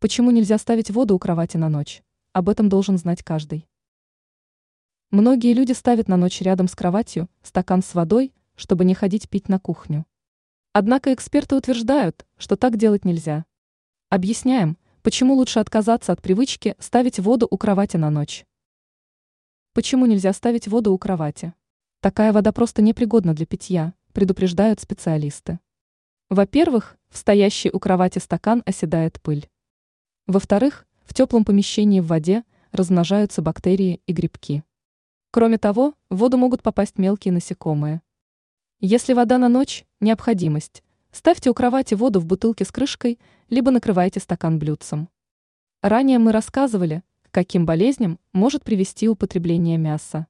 Почему нельзя ставить воду у кровати на ночь? Об этом должен знать каждый. Многие люди ставят на ночь рядом с кроватью стакан с водой, чтобы не ходить пить на кухню. Однако эксперты утверждают, что так делать нельзя. Объясняем, почему лучше отказаться от привычки ставить воду у кровати на ночь. Почему нельзя ставить воду у кровати? Такая вода просто непригодна для питья, предупреждают специалисты. Во-первых, в стоящий у кровати стакан оседает пыль. Во-вторых, в теплом помещении в воде размножаются бактерии и грибки. Кроме того, в воду могут попасть мелкие насекомые. Если вода на ночь – необходимость, ставьте у кровати воду в бутылке с крышкой, либо накрывайте стакан блюдцем. Ранее мы рассказывали, каким болезням может привести употребление мяса.